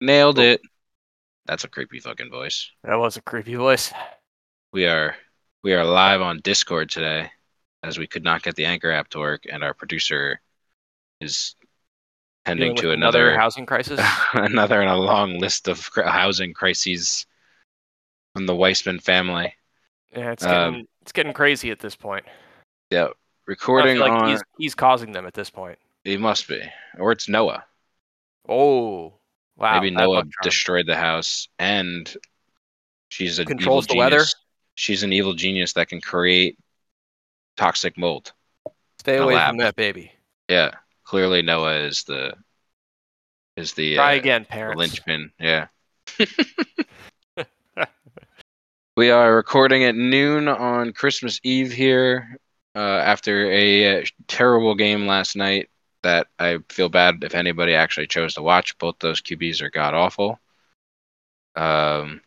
Nailed it. That's a creepy fucking voice. That was a creepy voice. We are we are live on Discord today, as we could not get the Anchor app to work, and our producer is tending to another housing crisis. another in a long list of housing crises from the Weissman family. yeah, it's Um, getting it's getting crazy at this point. Yeah, recording like on. he's he's causing them at this point. He must be, or it's Noah. Oh, wow! Maybe Noah destroyed the house, and she's a Controls evil the weather? She's an evil genius that can create toxic mold. Stay away lab. from that baby. Yeah, clearly Noah is the is the Try uh, again, the parents. linchpin. Yeah. we are recording at noon on Christmas Eve here uh, after a uh, terrible game last night that I feel bad if anybody actually chose to watch. Both those QBs are god awful. Um,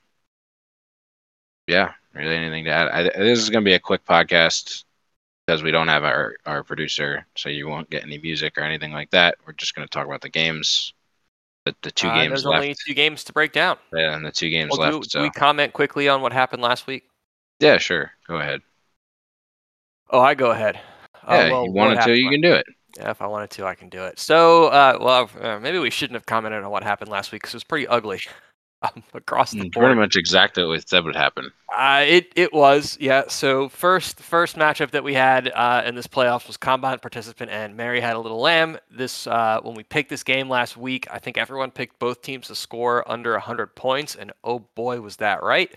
yeah, really anything to add? I, this is going to be a quick podcast because we don't have our, our producer, so you won't get any music or anything like that. We're just going to talk about the games, the, the two Uh, games There's left, only two games to break down. yeah, and the two games Well, do, left. do So we comment quickly on what happened last week? yeah, sure, go ahead. Oh, I go ahead. Uh, Yeah, well, you what wanted to, you can do it. Yeah, if I wanted to, I can do it. So, uh, well, uh, maybe we shouldn't have commented on what happened last week because it was pretty ugly um, across the Mm, board. Pretty much exactly what we said would happen. Uh, it it was yeah. So first first matchup that we had uh, in this playoffs was combine participant and Mary had a little lamb. This uh, when we picked this game last week, I think everyone picked both teams to score under hundred points, and oh boy was that right.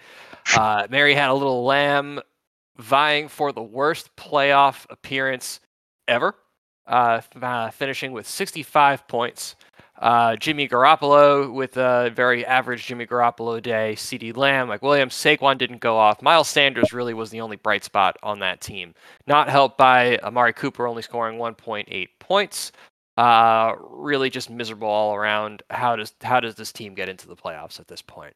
Uh, Mary had a little lamb vying for the worst playoff appearance ever, uh, uh, finishing with 65 points. Uh, Jimmy Garoppolo with a very average Jimmy Garoppolo day. CeeDee Lamb, Mike Williams, Saquon didn't go off. Miles Sanders really was the only bright spot on that team. Not helped by Amari Cooper only scoring 1.8 points. Uh, really just miserable all around. How does how does this team get into the playoffs at this point?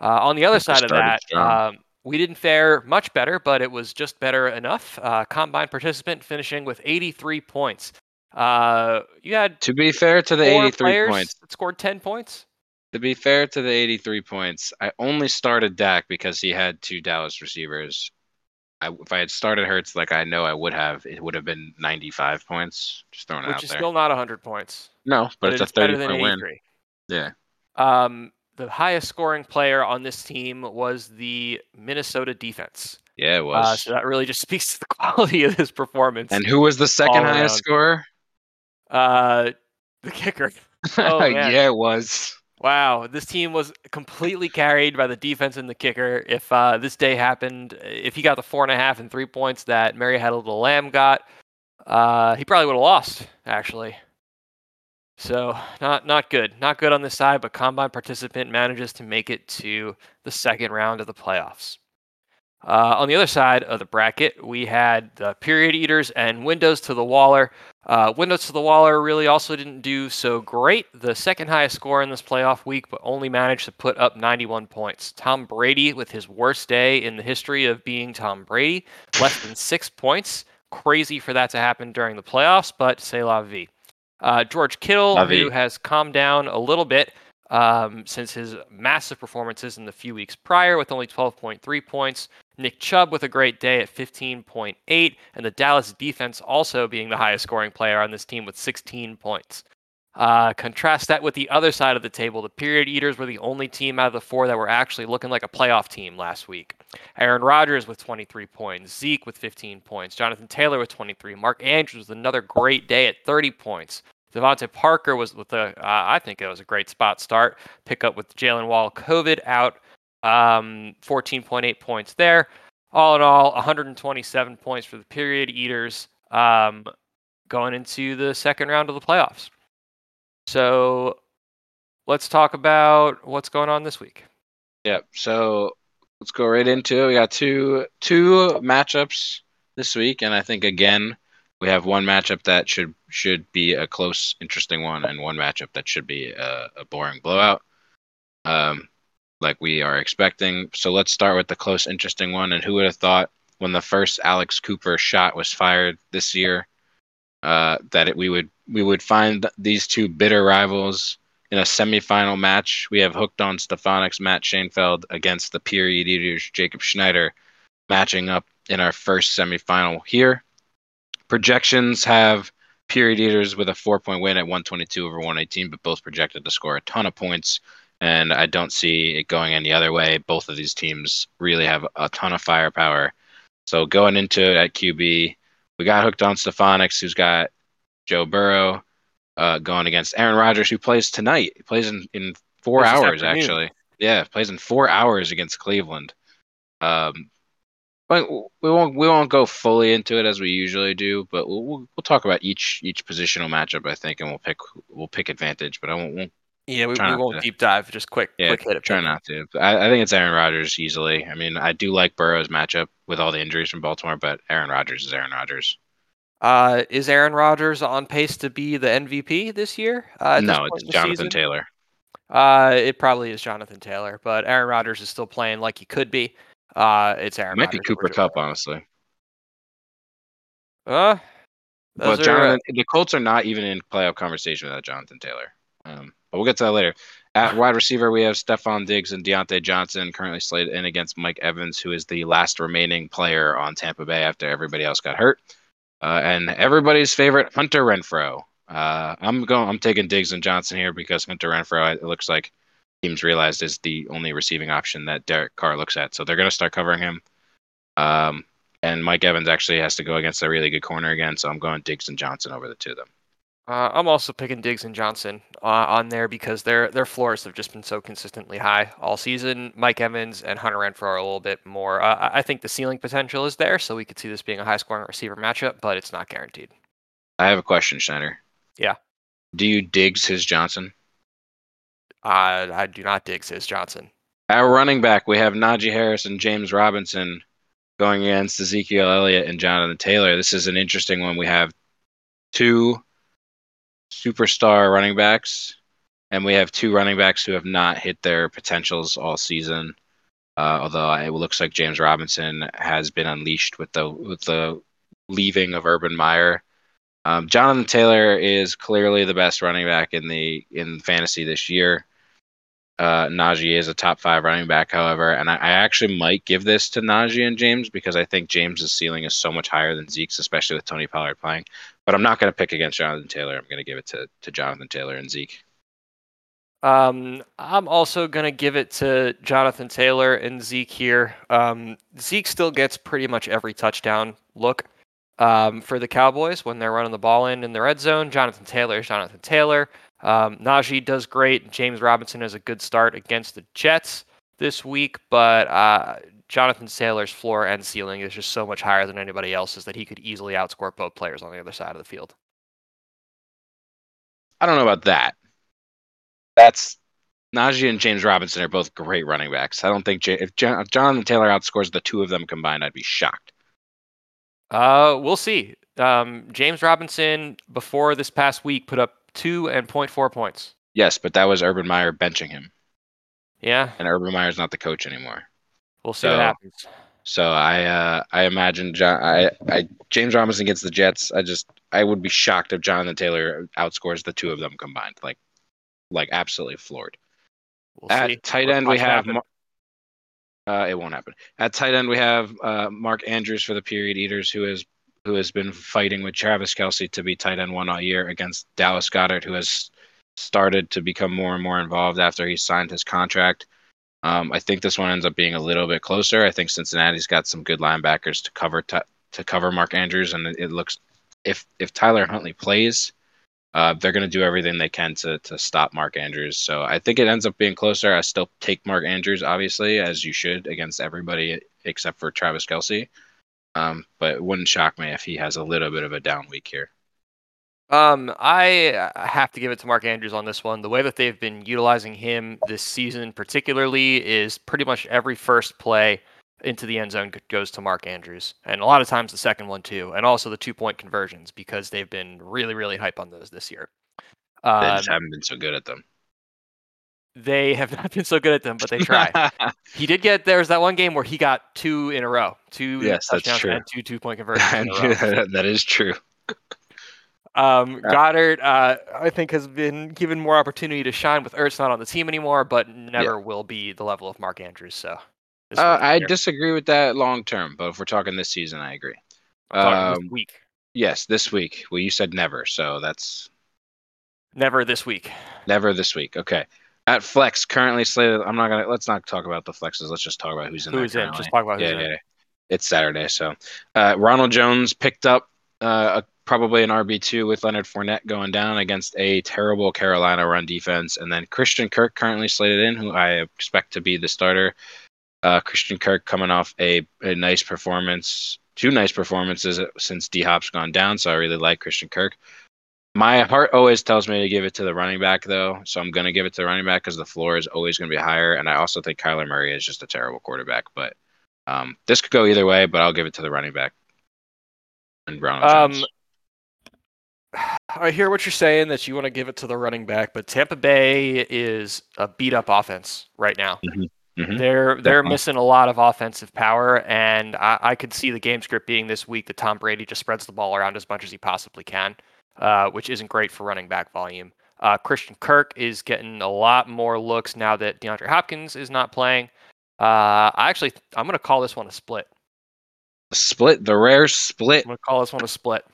Uh, on the other side of that, um, we didn't fare much better, but it was just better enough. Uh, combine participant finishing with 83 points. Uh, you had To be fair to the 83 points, that scored 10 points. to be fair to the 83 points, I only started Dak because he had two Dallas receivers. I, if I had started Hurts like I know I would have, it would have been 95 points. Just throwing it which out is there. still not 100 points. no, but, it's a it's better 30 point win. 83. Yeah. Um, the highest scoring player on this team was the Minnesota defense. Yeah, it Uh, was. so that really just speaks to the quality of his performance. and who was the second highest scorer? uh, the kicker. Oh, yeah, it was. Wow, this team was completely carried by the defense and the kicker. If uh, this day happened, if he got the four and a half and three points that Mary had a little lamb got, uh, he probably would have lost actually. So not not good, not good on this side. But combine participant manages to make it to the second round of the playoffs. Uh, on the other side of the bracket, we had the period eaters and windows to the Waller. Uh, windows to the Waller really also didn't do so great. The second highest score in this playoff week, but only managed to put up 91 points. Tom Brady, with his worst day in the history of being Tom Brady, less than six points. Crazy for that to happen during the playoffs, but say la vie. Uh, George Kittle, who has calmed down a little bit um, since his massive performances in the few weeks prior, with only 12.3 points. Nick Chubb with a great day at 15.8, and the Dallas defense also being the highest scoring player on this team with 16 points. Uh, contrast that with the other side of the table. The period eaters were the only team out of the four that were actually looking like a playoff team last week. Aaron Rodgers with 23 points, Zeke with 15 points, Jonathan Taylor with 23, Mark Andrews with another great day at 30 points. DeVante Parker was with a, uh, I think it was a great spot start. Pick up with Jaylen Waddle, COVID out, um, 14.8 points there. All in all, 127 points for the period eaters um, going into the second round of the playoffs. So let's talk about what's going on this week. Yep. So let's go right into it. We got two two matchups this week, and I think again we have one matchup that should should be a close, interesting one, and one matchup that should be a, a boring blowout, um, like we are expecting. So let's start with the close, interesting one. And who would have thought when the first Alex Cooper shot was fired this year, uh, that it, we would we would find these two bitter rivals in a semifinal match, we have Hooked on Stefanix Matt Shainfeld against the Period Eaters Jacob Schneider, matching up in our first semifinal here. Projections have Period Eaters with a four point win at 122 over 118, but both projected to score a ton of points. And I don't see it going any other way. Both of these teams really have a ton of firepower. So going into it at QB, we got hooked on Stefanix, who's got Joe Burrow uh, going against Aaron Rodgers, who plays tonight. He plays in, in four hours, actually. Yeah, plays in four hours against Cleveland. Um, but we won't we won't go fully into it as we usually do, but we'll we'll, we'll talk about each each positional matchup, I think, and we'll pick we'll pick advantage. But I won't, won't Yeah, we, we won't to. deep dive. Just quick, yeah quick hit try not to. I, I think it's Aaron Rodgers easily. I mean, I do like Burrow's matchup with all the injuries from Baltimore, but Aaron Rodgers is Aaron Rodgers. Uh, is Aaron Rodgers on pace to be the MVP this year? Uh, at this no, it's Jonathan season? Taylor. Uh, it probably is Jonathan Taylor, but Aaron Rodgers is still playing like he could be. Uh, it's It Aaron. might be Rodgers over Cooper Kupp, honestly. Uh, But are, uh, the Colts are not even in playoff conversation without Jonathan Taylor. Um, but we'll get to that later. At wide receiver, we have Stefon Diggs and Diontae Johnson currently slated in against Mike Evans, who is the last remaining player on Tampa Bay after everybody else got hurt. Uh, and everybody's favorite Hunter Renfrow. Uh, I'm going. I'm taking Diggs and Johnson here because Hunter Renfrow. It looks like teams realized is the only receiving option that Derek Carr looks at, so they're going to start covering him. Um, and Mike Evans actually has to go against a really good corner again, so I'm going Diggs and Johnson over the two of them. Uh, I'm also picking Diggs and Johnson uh, on there because their their floors have just been so consistently high all season. Mike Evans and Hunter Renfrow are a little bit more. Uh, I- think the ceiling potential is there, so we could see this being a high scoring receiver matchup, but it's not guaranteed. I have a question, Schneider. Yeah. Do you Diggs his Johnson? Uh, I do not dig Sis Johnson. At running back, we have Najee Harris and James Robinson going against Ezekiel Elliott and Jonathan Taylor. This is an interesting one. We have two superstar running backs, and we have two running backs who have not hit their potentials all season. Uh, although it looks like James Robinson has been unleashed with the with the leaving of Urban Meyer. Um, Jonathan Taylor is clearly the best running back in the in fantasy this year. Uh, Najee is a top five running back, however, and I, I actually might give this to Najee and James because I think James's ceiling is so much higher than Zeke's, especially with Tony Pollard playing. But I'm not going to pick against Jonathan Taylor. I'm going to give it to, to Jonathan Taylor and Zeke. Um, I'm also gonna give it to Jonathan Taylor and Zeke here. Um, Zeke still gets pretty much every touchdown look um, for the Cowboys when they're running the ball in in the red zone. Jonathan Taylor is Jonathan Taylor. Um, Najee does great. James Robinson has a good start against the Jets this week, but uh, Jonathan Taylor's floor and ceiling is just so much higher than anybody else's that he could easily outscore both players on the other side of the field. I don't know about that. That's Najee and James Robinson are both great running backs. I don't think J- if, Jon- if Jonathan Taylor outscores the two of them combined, I'd be shocked. Uh, we'll see. Um, James Robinson before this past week put up two and point four points. Yes, but that was Urban Meyer benching him, Yeah, and Urban Meyer's not the coach anymore. We'll see So- what happens. So I uh, I imagine John, I, I James Robinson gets the Jets. I just I would be shocked if Jonathan Taylor outscores the two of them combined. Like like absolutely floored. We'll At see. tight end we have. Mar- uh, it won't happen. At tight end we have uh, Mark Andrews for the period eaters who has who has been fighting with Travis Kelce to be tight end one all year against Dallas Goedert who has started to become more and more involved after he signed his contract. Um, I think this one ends up being a little bit closer. I think Cincinnati's got some good linebackers to cover t- to cover Mark Andrews, and it, looks if if Tyler Huntley plays, uh, they're going to do everything they can to to stop Mark Andrews. So I think it ends up being closer. I still take Mark Andrews, obviously, as you should against everybody except for Travis Kelce. Um, but it wouldn't shock me if he has a little bit of a down week here. Um, I uh, have to give it to Mark Andrews on this one. The way that they've been utilizing him this season, particularly, is pretty much every first play into the end zone goes to Mark Andrews, and a lot of times the second one too, and also the two point conversions because they've been really, really hype on those this year. They Um, just haven't been so good at them. they have not been so good at them, but they try. he did get there was that one game where he got two in a row, two Yes, that's touchdowns true. and two two point conversions in a row. that is true. Um, Yeah. Goedert, uh, I think, has been given more opportunity to shine with Ertz not on the team anymore, but never will be the level of Mark Andrews. So, Uh, I disagree with that long term, but if we're talking this season, I agree. I'm talking Um, this week. yes, this week. Well, you said never, so that's Never this week. never this week. Okay. At flex, currently slated. I'm not gonna. Let's not talk about the flexes. Let's just talk about who's in Who's in? currently. Just talk about who's yeah, in. yeah. It's Saturday, so uh, Ronald Jones picked up uh, a, probably an RB two with Leonard Fournette going down against a terrible Carolina run defense, and then Christian Kirk currently slated in, who I expect to be the starter. Uh, Christian Kirk coming off a, a nice performance, two nice performances since D Hop's gone down, so I really like Christian Kirk. My heart always tells me to give it to the running back, though, so I'm going to give it to the running back because the floor is always going to be higher, and I also think Kyler Murray is just a terrible quarterback. But um, this could go either way, but I'll give it to the running back. And Ronald Um, Jones. I hear what you're saying that you want to give it to the running back, but Tampa Bay is a beat up offense right now. Mhm, They're they're definitely. missing a lot of offensive power, and I, I could see the game script being this week that Tom Brady just spreads the ball around as much as he possibly can, uh, which isn't great for running back volume. Uh, Christian Kirk is getting a lot more looks now that DeAndre Hopkins is not playing. Uh, I actually I'm going to call this one a split. Split, the rare split. I'm going to call this one a split.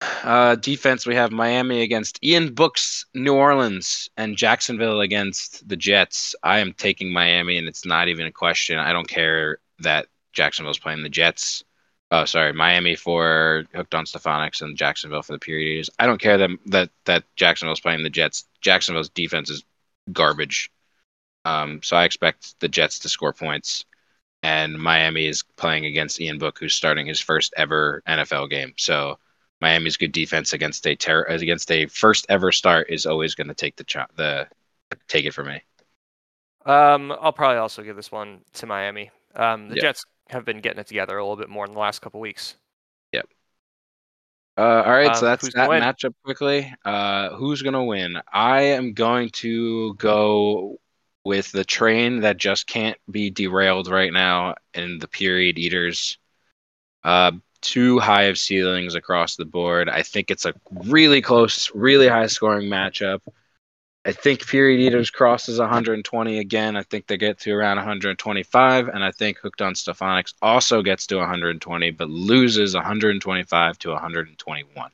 Uh, defense, we have Miami against Ian Book's New Orleans and Jacksonville against the Jets. I am taking Miami, and it's not even a question. I don't care that Jacksonville's playing the Jets. Oh, sorry, Miami for hooked on Stephonics and Jacksonville for the period. I don't care that that that Jacksonville's playing the Jets. Jacksonville's defense is garbage. Um, so I expect the Jets to score points, and Miami is playing against Ian Book, who's starting his first ever NFL game. So Miami's good defense against a ter- against a first ever start is always going to take the ch- the take it for me. Um, I'll probably also give this one to Miami. Um, the Yeah. Jets have been getting it together a little bit more in the last couple weeks. Yep. Uh, all right, so Um, that's that matchup quickly. Uh, who's gonna win? I am going to go with the train that just can't be derailed right now, and the period eaters. Uh, too high of ceilings across the board. I think it's a really close, really high scoring matchup. I think period eaters crosses 120 again. I think they get to around 125, and I think hooked on Stephonics also gets to 120, but loses 125 to 121.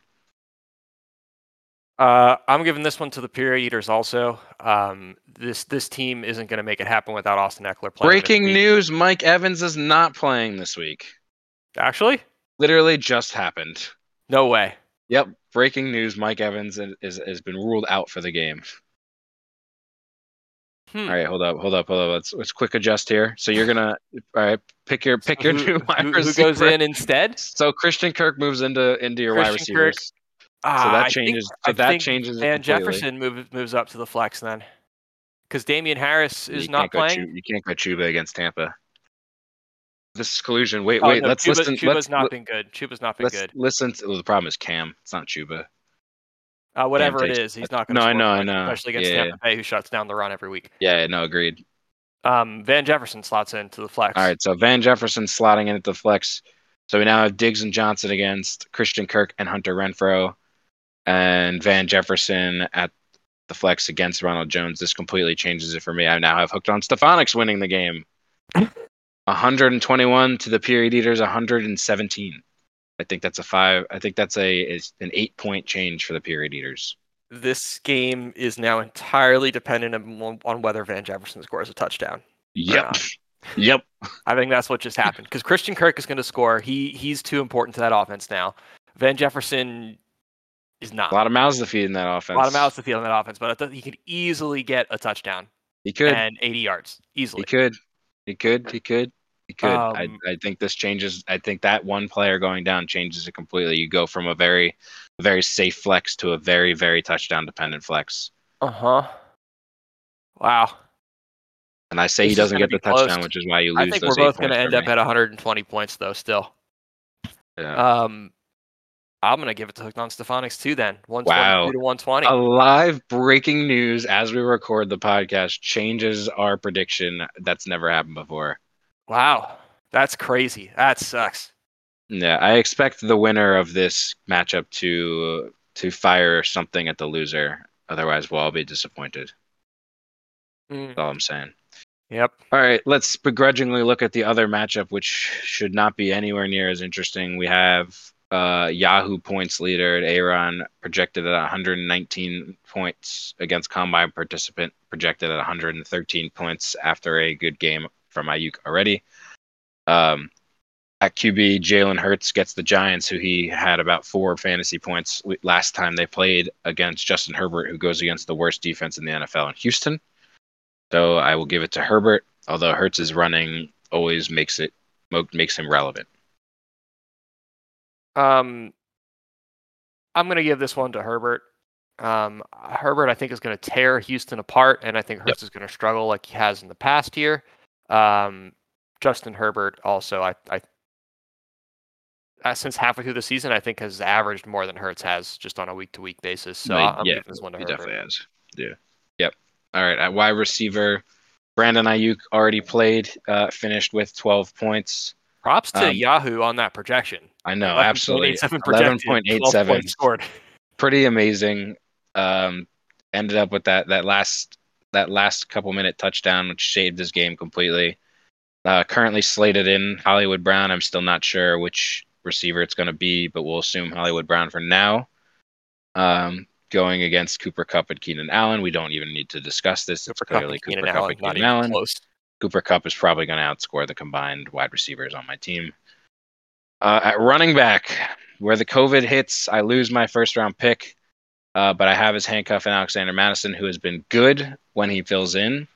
Uh, I'm giving this one to the period eaters also. Um, this this team isn't going to make it happen without Austin Ekeler playing. Breaking news: Mike Evans is not playing this week. Actually, Literally just happened. no way. Yep, breaking news: Mike Evans is, is has been ruled out for the game. Hmm. All right, hold up, hold up, hold up. Let's let's quick adjust here. So you're gonna all right, pick your pick your who, new wide who, who goes in instead? So Christian Kirk moves into into your wide Christian Kirk. receivers. Ah, So I that think- changes. I so that think changes. completely. Jefferson moves moves up to the flex then, because Damien Harris is not playing. Chu- you can't go Chuba against Tampa. This is collusion. Wait, Oh, wait. no, let's Chuba, listen. Chuba's let's not li- been good. Chuba's not been let's good. listen. To, well, the problem is Cam. It's not Chuba. Uh, whatever it takes- is, he's not going to. No, I score know, I know. especially against Yeah. Tampa Bay, who shuts down the run every week. Yeah, no, agreed. Um, Van Jefferson slots into the flex. All right, so Van Jefferson slotting in at the flex. So we now have Diggs and Johnson against Christian Kirk and Hunter Renfrow, and Van Jefferson at the flex against Ronald Jones. This completely changes it for me. I now have hooked on Stephonics winning the game. 121 to the period eaters, 117. I think that's a five. I think that's a is an eight point change for the period eaters. This game is now entirely dependent on, on whether Van Jefferson scores a touchdown. Yep. Yep. I think that's what just happened because Christian Kirk is going to score. He he's too important to that offense now. Van Jefferson is not. A lot of mouths to feed in that offense. A lot of mouths to feed in that offense, but he could easily get a touchdown He could. and 80 yards easily. He could. He could. He could. He could. I, Um, I think this changes. I think that one player going down changes it completely. You go from a very, very safe flex to a very, very touchdown dependent flex. Uh huh. Wow. And I say This he doesn't get the close. touchdown, which is why you lose I think we're both going to end up at 120 points though. Still, Yeah. um, I'm going to give it to Hooked on Stephonics too. Then 122 Wow. to 120. a live breaking news as we record the podcast changes our prediction. That's never happened before. Wow, that's crazy. That sucks. Yeah, I expect the winner of this matchup to to fire something at the loser. Otherwise, we'll all be disappointed. Mm. That's all I'm saying. Yep. All right, let's begrudgingly look at the other matchup, which should not be anywhere near as interesting. We have uh, Yahoo points leader at Eran projected at 119 points against combine participant projected at 113 points after a good game from Aiyuk already. Um, at QB, Jalen Hurts gets the Giants, who he had about four fantasy points last time they played against Justin Herbert, who goes against the worst defense in the NFL in Houston. So I will give it to Herbert, although Hurts' is running always makes it makes him relevant. Um, I'm going to give this one to Herbert. Um, Herbert, I think, is going to tear Houston apart, and I think Hurts yep. is going to struggle like he has in the past year. Um, Justin Herbert also, I, I uh, since halfway through the season, I think has averaged more than Hurts has just on a week to week basis. So like, I'm yeah, giving this one to he Herbert. definitely has. Yeah. Yep. All right. At wide receiver, Brandon Aiyuk already played, uh, finished with 12 points. Props to um, Yahoo on that projection. I know, absolutely. 11.87 scored. Pretty amazing. Um, ended up with that that last that last couple minute touchdown, which saved his game completely. Uh, currently slated in Hollywood Brown. I'm still not sure which receiver it's going to be, but we'll assume Hollywood Brown for now. Um, going against Cooper Kupp and Keenan Allen. We don't even need to discuss this. Cooper it's clearly Kupp Cooper Kupp Kupp and Keenan Allen. Close. Cooper Kupp is probably going to outscore the combined wide receivers on my team. Uh, at running back, where the COVID hits, I lose my first round pick, uh, but I have his handcuff in Alexander Mattison, who has been good when he fills in.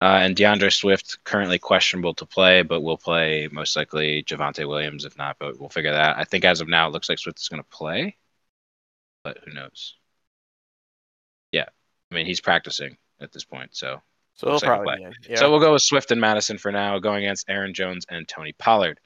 Uh, and D'Andre Swift currently questionable to play, but will play most likely Javonte Williams if not. But we'll figure that. out. I think as of now, it looks like Swift is going to play, but who knows? Yeah, I mean he's practicing at this point, so so they'll probably play. Yeah. So we'll go with Swift and Mattison for now, going against Aaron Jones and Tony Pollard.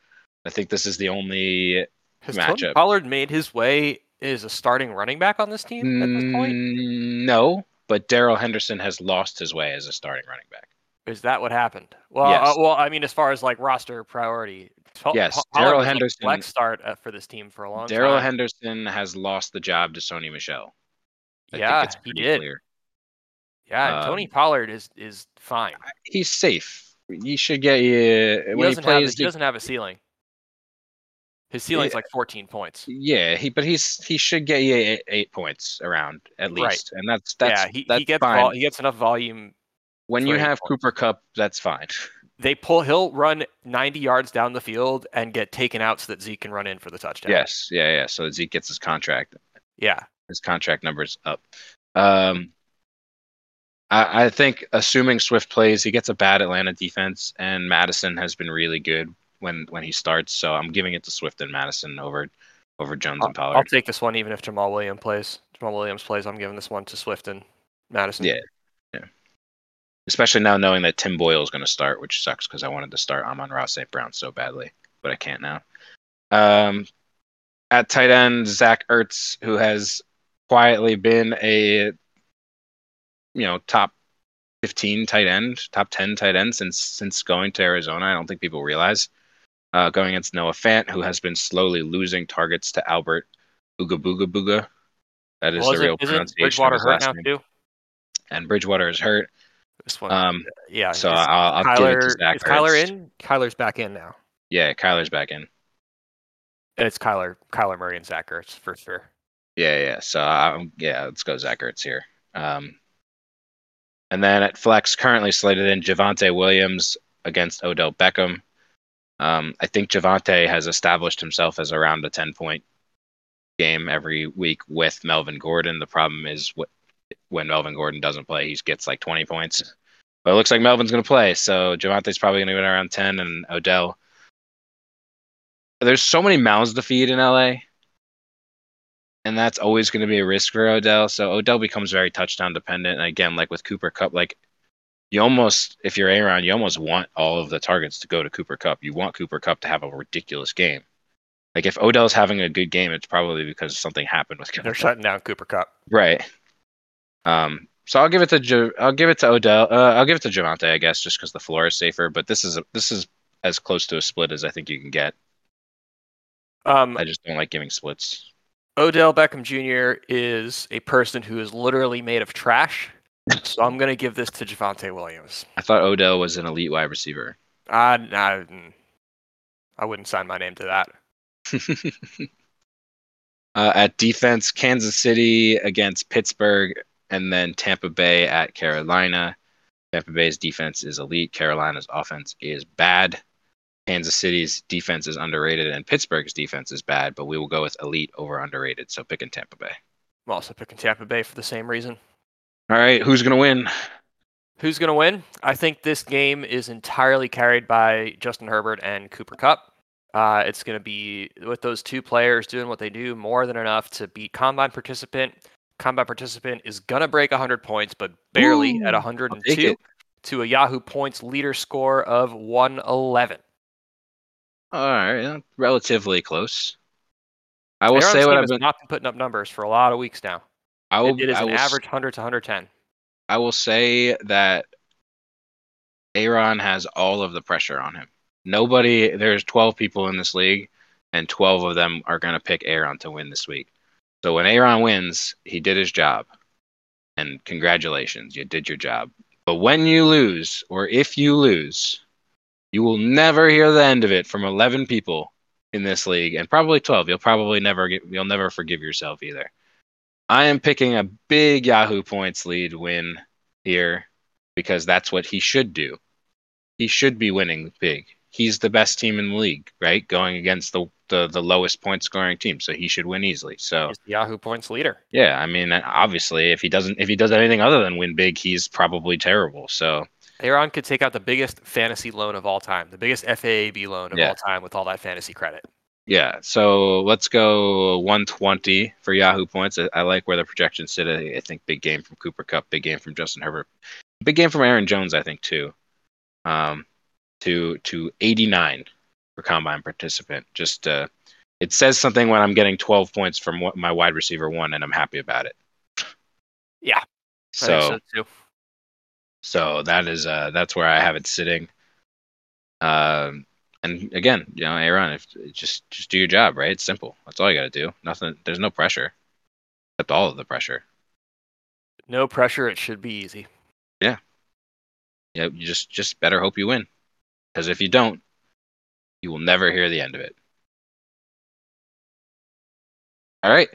I think this is the only Has matchup. Tony Pollard made his way as a starting running back on this team at this point? Mm, no, but Darrell Henderson has lost his way as a starting running back. Is that what happened? Well, Yes. uh, well, I mean, as far as like roster priority, Po- Yes, Po- Pollard Darrell was, like, Henderson- flex start uh, for this team for a long Darrell time. Darrell Henderson has lost the job to Sony Michel. I Yeah, think it's he pretty did. clear. Yeah, Tony um, Pollard is is fine. He's safe. He should get you He when he doesn't have plays. he doesn't have a ceiling. His ceiling's Yeah. like 14 points. yeah, he but he's he should get you eight, eight points around at Right. least, and that's that's yeah, he, that's he gets vol- he gets enough volume. when you have points. Cooper Kupp, that's fine. They pull. He'll run 90 yards down the field and get taken out so that Zeke can run in for the touchdown. Yes, yeah, yeah. So Zeke gets his contract. Yeah. His contract numbers up. Um, I, I think assuming Swift plays, he gets a bad Atlanta defense, and Mattison has been really good when when he starts. So I'm giving it to Swift and Mattison over over Jones I'll, and Pollard. I'll take this one even if Jamaal Williams plays. Jamaal Williams plays. I'm giving this one to Swift and Mattison. Yeah. Especially now knowing that Tim Boyle is going to start, which sucks because I wanted to start Amon-Ra St. Brown so badly, but I can't now. Um, at tight end, Zach Ertz, who has quietly been a you know top 15 tight end, top 10 tight end since since going to Arizona. I don't think people realize. Uh, going against Noah Fant, who has been slowly losing targets to Albert Booga Booga Booga. That is Well, the isn't- real isn't pronunciation Bridgewater of his hurt last now name. too? And Bridgewater is hurt. This one. Um, yeah. so is I'll, I'll Kyler, give it to Zach is Kyler Ertz. in? Kyler's back in now. Yeah, Kyler's back in. And it's Kyler, Kyler Murray and Zach Ertz for sure. Yeah, yeah. So um, yeah, let's go Zach Ertz here. Um, and then at flex, currently slated in Javonte Williams against Odell Beckham. Um, I think Javonte has established himself as around a ten point game every week with Melvin Gordon. The problem is wh- when Melvin Gordon doesn't play, he gets like twenty points. But it looks like Melvin's going to play, so Javonte's probably going to get around ten, and Odell. There's so many mouths to feed in LA and that's always going to be a risk for Odell. So Odell becomes very touchdown dependent. And again, like with Cooper Kupp, like you almost, if you're Eran, you almost want all of the targets to go to Cooper Kupp. You want Cooper Kupp to have a ridiculous game. Like if Odell's having a good game, it's probably because something happened with Cooper They're Kupp. shutting down Cooper Kupp. Right. Um. So I'll give it to jo- I'll give it to Odell. Uh, I'll give it to Javonte, I guess, just because the floor is safer. But this is a, this is as close to a split as I think you can get. Um, I just don't like giving splits. Odell Beckham Jr. is a person who is literally made of trash. So I'm going to give this to Javonte Williams. I thought Odell was an elite wide receiver. I, I, I wouldn't sign my name to that. uh, at defense, Kansas City against Pittsburgh, and then Tampa Bay at Carolina. Tampa Bay's defense is elite. Carolina's offense is bad. Kansas City's defense is underrated, and Pittsburgh's defense is bad, but we will go with elite over underrated. So picking Tampa Bay. I'm also picking Tampa Bay for the same reason. All right, who's going to win? Who's going to win? I think this game is entirely carried by Justin Herbert and Cooper Kupp. Uh, it's going to be with those two players doing what they do more than enough to beat combine participant. Combine participant is going to break 100 points, but barely Ooh, at I'll 102 to a Yahoo points leader score of 111. All right, relatively close. I will Eran's say what I've been. not been putting up numbers for a lot of weeks now. I will. It- it is I an will, average 100 to 110. I will say that Eran has all of the pressure on him. Nobody. There's 12 people in this league, and 12 of them are going to pick Eran to win this week. So when Eran wins, he did his job, and congratulations, you did your job. But when you lose, or if you lose, you will never hear the end of it from 11 people in this league, and probably 12. You'll probably never get. You'll never forgive yourself either. I am picking a big Yahoo points lead win here because that's what he should do. He should be winning big. He's the best team in the league, right? Going against the the, the lowest point scoring team, so he should win easily. So He's the Yahoo points leader. yeah, I mean, obviously, if he doesn't, if he does anything other than win big, he's probably terrible. So Eran could take out the biggest fantasy loan of all time, the biggest FAAB loan of Yeah. all time with all that fantasy credit. yeah, so let's go 120 for Yahoo points. I, I like where the projections sit. I, I think big game from Cooper Kupp, big game from Justin Herbert, big game from Aaron Jones. I think too. Um, to to 89 for combine participant. Just uh, it says something when I'm getting 12 points from what my wide receiver one, and I'm happy about it. Yeah, I So think so too. So that is uh that's where I have it sitting. Um, and again, you know, Eran, if just just do your job, right? It's simple. That's all you got to do. Nothing. There's no pressure. Except all of the pressure. No pressure. It should be easy. Yeah, Yeah. you just just better hope you win, because if you don't, you will never hear the end of it. All right.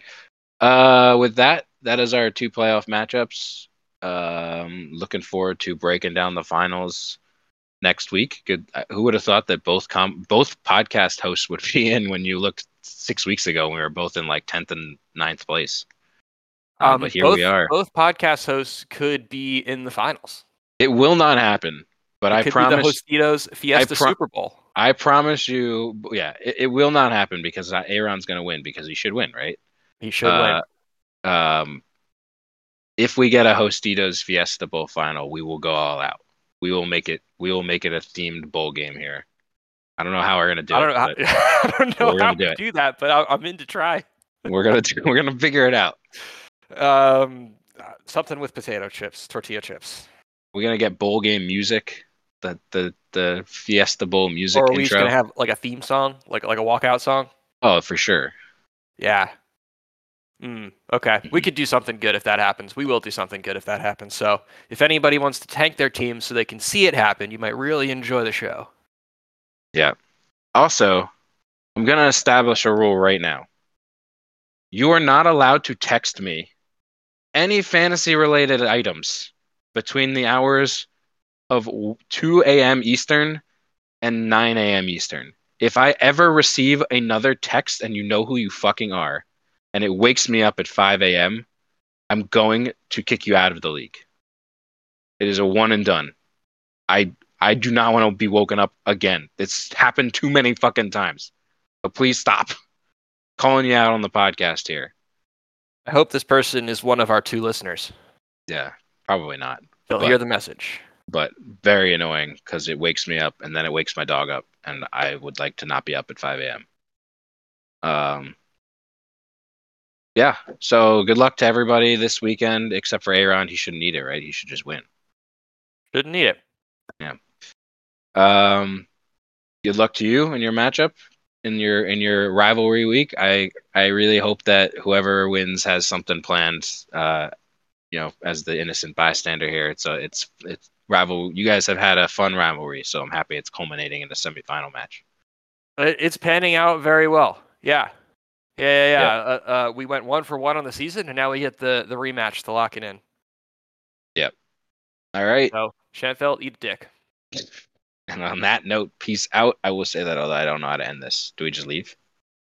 Uh, with that, that is our two playoff matchups. Um, looking forward to breaking down the finals next week. Good. uh, Who would have thought that both com both podcast hosts would be in when you looked six weeks ago? We were both in like tenth and 9th place. Uh, but here both, we are. Both podcast hosts could be in the finals. It will not happen. But It I promise. the Hostitos Fiesta pro- Super Bowl. I promise you. Yeah, it, it will not happen because uh, Eran's going to win because he should win, right? He should win. Uh, um, if we get a Hostitos Fiesta Bowl final, we will go all out. We will make it. We will make it a themed bowl game here. I don't know how we're gonna do I don't it. know. How, I don't know how do to it. do that, but I, I'm in to try. we're gonna do, we're gonna figure it out. Um, uh, something with potato chips, tortilla chips, We're gonna get bowl game music. The the the Fiesta Bowl music or are we just gonna have like a theme song, like like a walkout song? oh, for sure. Yeah. Mm, okay, we could do something good if that happens. We will do something good if that happens. So, if anybody wants to tank their team so they can see it happen, you might really enjoy the show. Yeah. Also, I'm gonna establish a rule right now. You are not allowed to text me any fantasy related items between the hours of 2 a.m. Eastern and 9 a.m. Eastern. If I ever receive another text and you know who you fucking are, and it wakes me up at 5 a.m., I'm going to kick you out of the league. It is a one and done. I I do not want to be woken up again. It's happened too many fucking times. So please stop calling you out on the podcast here. I hope this person is one of our two listeners. Yeah, probably not. They'll But- hear the message. but very annoying because it wakes me up and then it wakes my dog up and i would like to not be up at 5 a.m um yeah so good luck to everybody this weekend except for eran he shouldn't need it right he should just win Shouldn't need it. Yeah. Um good luck to you in your matchup in your in your rivalry week. I I really hope that whoever wins has something planned. Uh, you know, as the innocent bystander here, it's a it's it's rival. You guys have had a fun rivalry, so I'm happy it's culminating in the semifinal match. It's panning out very well. Yeah, yeah, yeah. yeah. Yep. Uh, uh, we went one for one on the season, and now we get the the rematch to lock it in. Yep. All right. So Schanfeld, eat a dick. And on that note, peace out. I will say that, although I don't know how to end this. Do we just leave?